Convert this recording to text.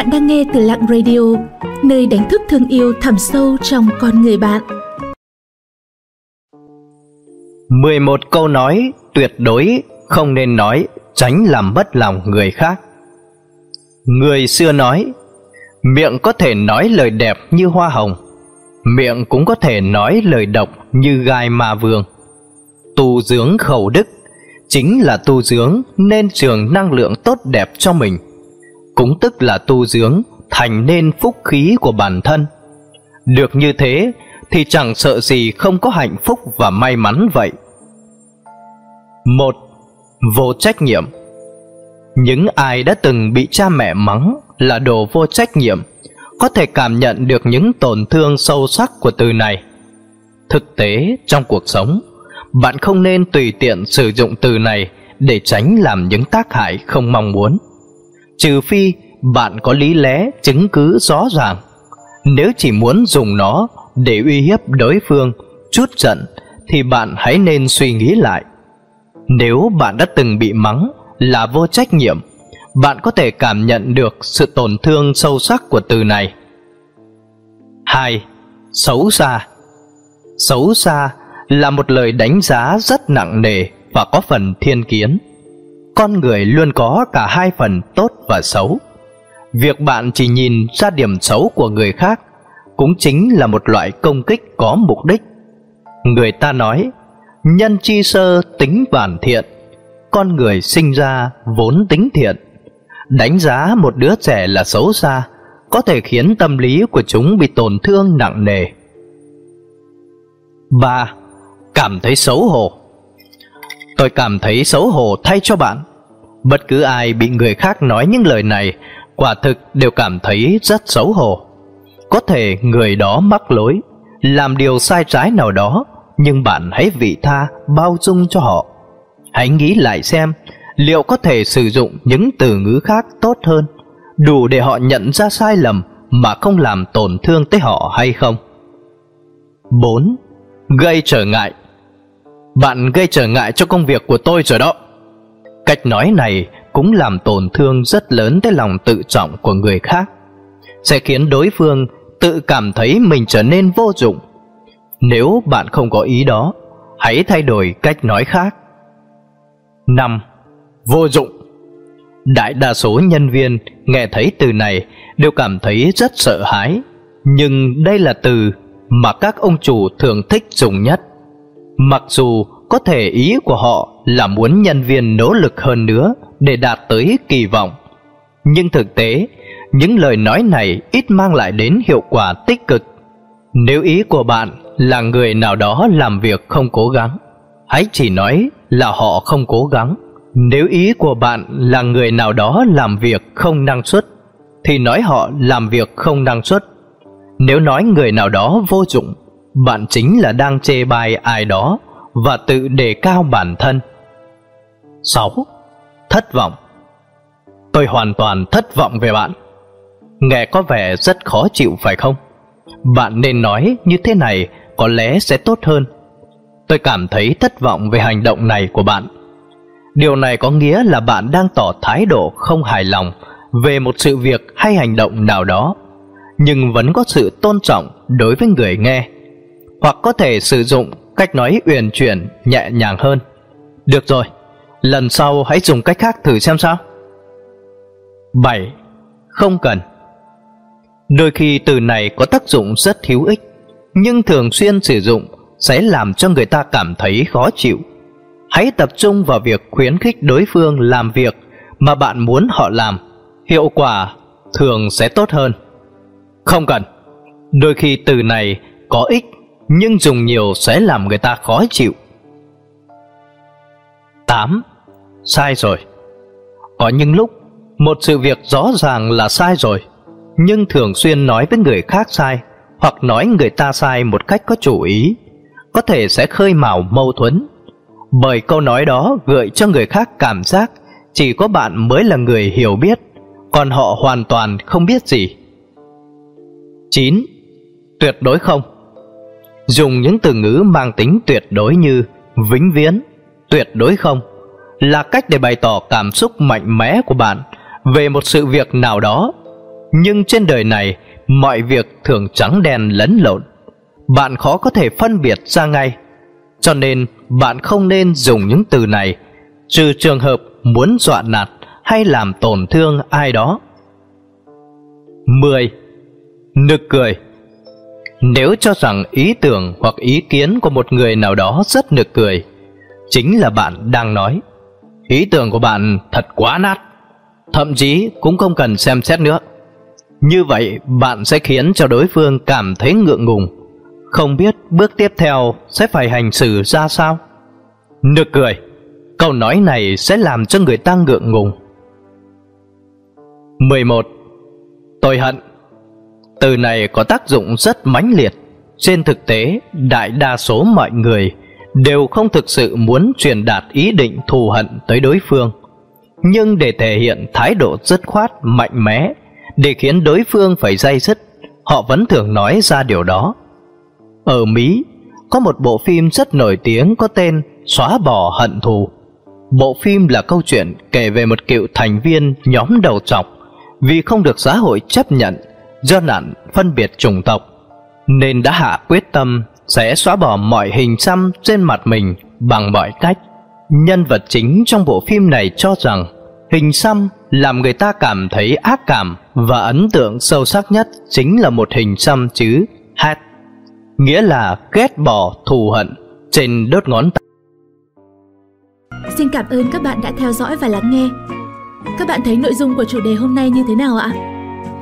Bạn đang nghe từ Lặng Radio, nơi đánh thức thương yêu thẳm sâu trong con người bạn. 11 câu nói tuyệt đối không nên nói tránh làm mất lòng người khác. Người xưa nói, miệng có thể nói lời đẹp như hoa hồng, miệng cũng có thể nói lời độc như gai ma vương. Tu dưỡng khẩu đức chính là tu dưỡng nên trường năng lượng tốt đẹp cho mình cũng tức là tu dưỡng thành nên phúc khí của bản thân. Được như thế thì chẳng sợ gì không có hạnh phúc và may mắn vậy. Một, vô trách nhiệm. Những ai đã từng bị cha mẹ mắng là đồ vô trách nhiệm có thể cảm nhận được những tổn thương sâu sắc của từ này. Thực tế trong cuộc sống, bạn không nên tùy tiện sử dụng từ này để tránh làm những tác hại không mong muốn trừ phi bạn có lý lẽ chứng cứ rõ ràng. Nếu chỉ muốn dùng nó để uy hiếp đối phương, chút giận thì bạn hãy nên suy nghĩ lại. Nếu bạn đã từng bị mắng là vô trách nhiệm, bạn có thể cảm nhận được sự tổn thương sâu sắc của từ này. Hai, Xấu xa Xấu xa là một lời đánh giá rất nặng nề và có phần thiên kiến con người luôn có cả hai phần tốt và xấu. Việc bạn chỉ nhìn ra điểm xấu của người khác cũng chính là một loại công kích có mục đích. Người ta nói, nhân chi sơ tính bản thiện, con người sinh ra vốn tính thiện. Đánh giá một đứa trẻ là xấu xa có thể khiến tâm lý của chúng bị tổn thương nặng nề. 3. cảm thấy xấu hổ. Tôi cảm thấy xấu hổ thay cho bạn. Bất cứ ai bị người khác nói những lời này, Quả thực đều cảm thấy rất xấu hổ. Có thể người đó mắc lỗi, Làm điều sai trái nào đó, Nhưng bạn hãy vị tha, Bao dung cho họ. Hãy nghĩ lại xem, Liệu có thể sử dụng những từ ngữ khác tốt hơn, Đủ để họ nhận ra sai lầm Mà không làm tổn thương tới họ hay không? 4. Gây trở ngại. Bạn gây trở ngại cho công việc của tôi rồi đó. Cách nói này cũng làm tổn thương rất lớn tới lòng tự trọng của người khác, sẽ khiến đối phương tự cảm thấy mình trở nên vô dụng. Nếu bạn không có ý đó, hãy thay đổi cách nói khác. 5. Vô dụng Đại đa số nhân viên nghe thấy từ này đều cảm thấy rất sợ hãi, nhưng đây là từ mà các ông chủ thường thích dùng nhất. Mặc dù có thể ý của họ là muốn nhân viên nỗ lực hơn nữa để đạt tới kỳ vọng. Nhưng thực tế, những lời nói này ít mang lại đến hiệu quả tích cực. Nếu ý của bạn là người nào đó làm việc không cố gắng, hãy chỉ nói là họ không cố gắng. Nếu ý của bạn là người nào đó làm việc không năng suất, thì nói họ làm việc không năng suất. Nếu nói người nào đó vô dụng, bạn chính là đang chê bai ai đó và tự đề cao bản thân. 6. Thất vọng Tôi hoàn toàn thất vọng về bạn. Nghe có vẻ rất khó chịu phải không? Bạn nên nói như thế này có lẽ sẽ tốt hơn. Tôi cảm thấy thất vọng về hành động này của bạn. Điều này có nghĩa là bạn đang tỏ thái độ không hài lòng về một sự việc hay hành động nào đó, nhưng vẫn có sự tôn trọng đối với người nghe, hoặc có thể sử dụng cách nói uyển chuyển, nhẹ nhàng hơn. Được rồi, lần sau hãy dùng cách khác thử xem sao. 7. Không cần Đôi khi từ này có tác dụng rất hữu ích, nhưng thường xuyên sử dụng sẽ làm cho người ta cảm thấy khó chịu. Hãy tập trung vào việc khuyến khích đối phương làm việc mà bạn muốn họ làm, hiệu quả thường sẽ tốt hơn. Không cần. Đôi khi từ này có ích nhưng dùng nhiều sẽ làm người ta khó chịu. 8. Sai rồi Có những lúc, một sự việc rõ ràng là sai rồi, nhưng thường xuyên nói với người khác sai, hoặc nói người ta sai một cách có chủ ý, có thể sẽ khơi mào mâu thuẫn bởi câu nói đó gợi cho người khác cảm giác chỉ có bạn mới là người hiểu biết, còn họ hoàn toàn không biết gì 9. Tuyệt đối không dùng những từ ngữ mang tính tuyệt đối như vĩnh viễn, tuyệt đối không là cách để bày tỏ cảm xúc mạnh mẽ của bạn về một sự việc nào đó. Nhưng trên đời này Mọi việc thường trắng đen lẫn lộn Bạn khó có thể phân biệt ra ngay Cho nên bạn không nên dùng những từ này Trừ trường hợp muốn dọa nạt Hay làm tổn thương ai đó 10. Nực cười nếu cho rằng ý tưởng hoặc ý kiến của một người nào đó rất nực cười, Chính là bạn đang nói. Ý tưởng của bạn thật quá nát, Thậm chí cũng không cần xem xét nữa. Như vậy, bạn sẽ khiến cho đối phương cảm thấy ngượng ngùng, Không biết bước tiếp theo sẽ phải hành xử ra sao. Nực cười, Câu nói này sẽ làm cho người ta ngượng ngùng. 11. Tôi hận. Từ này có tác dụng rất mãnh liệt. Trên thực tế, đại đa số mọi người đều không thực sự muốn truyền đạt ý định thù hận tới đối phương. Nhưng để thể hiện thái độ dứt khoát mạnh mẽ để khiến đối phương phải dây dứt họ vẫn thường nói ra điều đó. Ở mỹ có một bộ phim rất nổi tiếng có tên xóa bỏ hận thù. Bộ phim là câu chuyện kể về một cựu thành viên nhóm đầu trọc vì không được xã hội chấp nhận do nạn phân biệt chủng tộc, nên đã hạ quyết tâm sẽ xóa bỏ mọi hình xăm trên mặt mình bằng mọi cách. Nhân vật chính trong bộ phim này cho rằng hình xăm làm người ta cảm thấy ác cảm và ấn tượng sâu sắc nhất chính là một hình xăm chữ hat nghĩa là ghét bỏ, thù hận trên đốt ngón tay. Xin cảm ơn các bạn đã theo dõi và lắng nghe. Các bạn thấy nội dung của chủ đề hôm nay như thế nào ạ?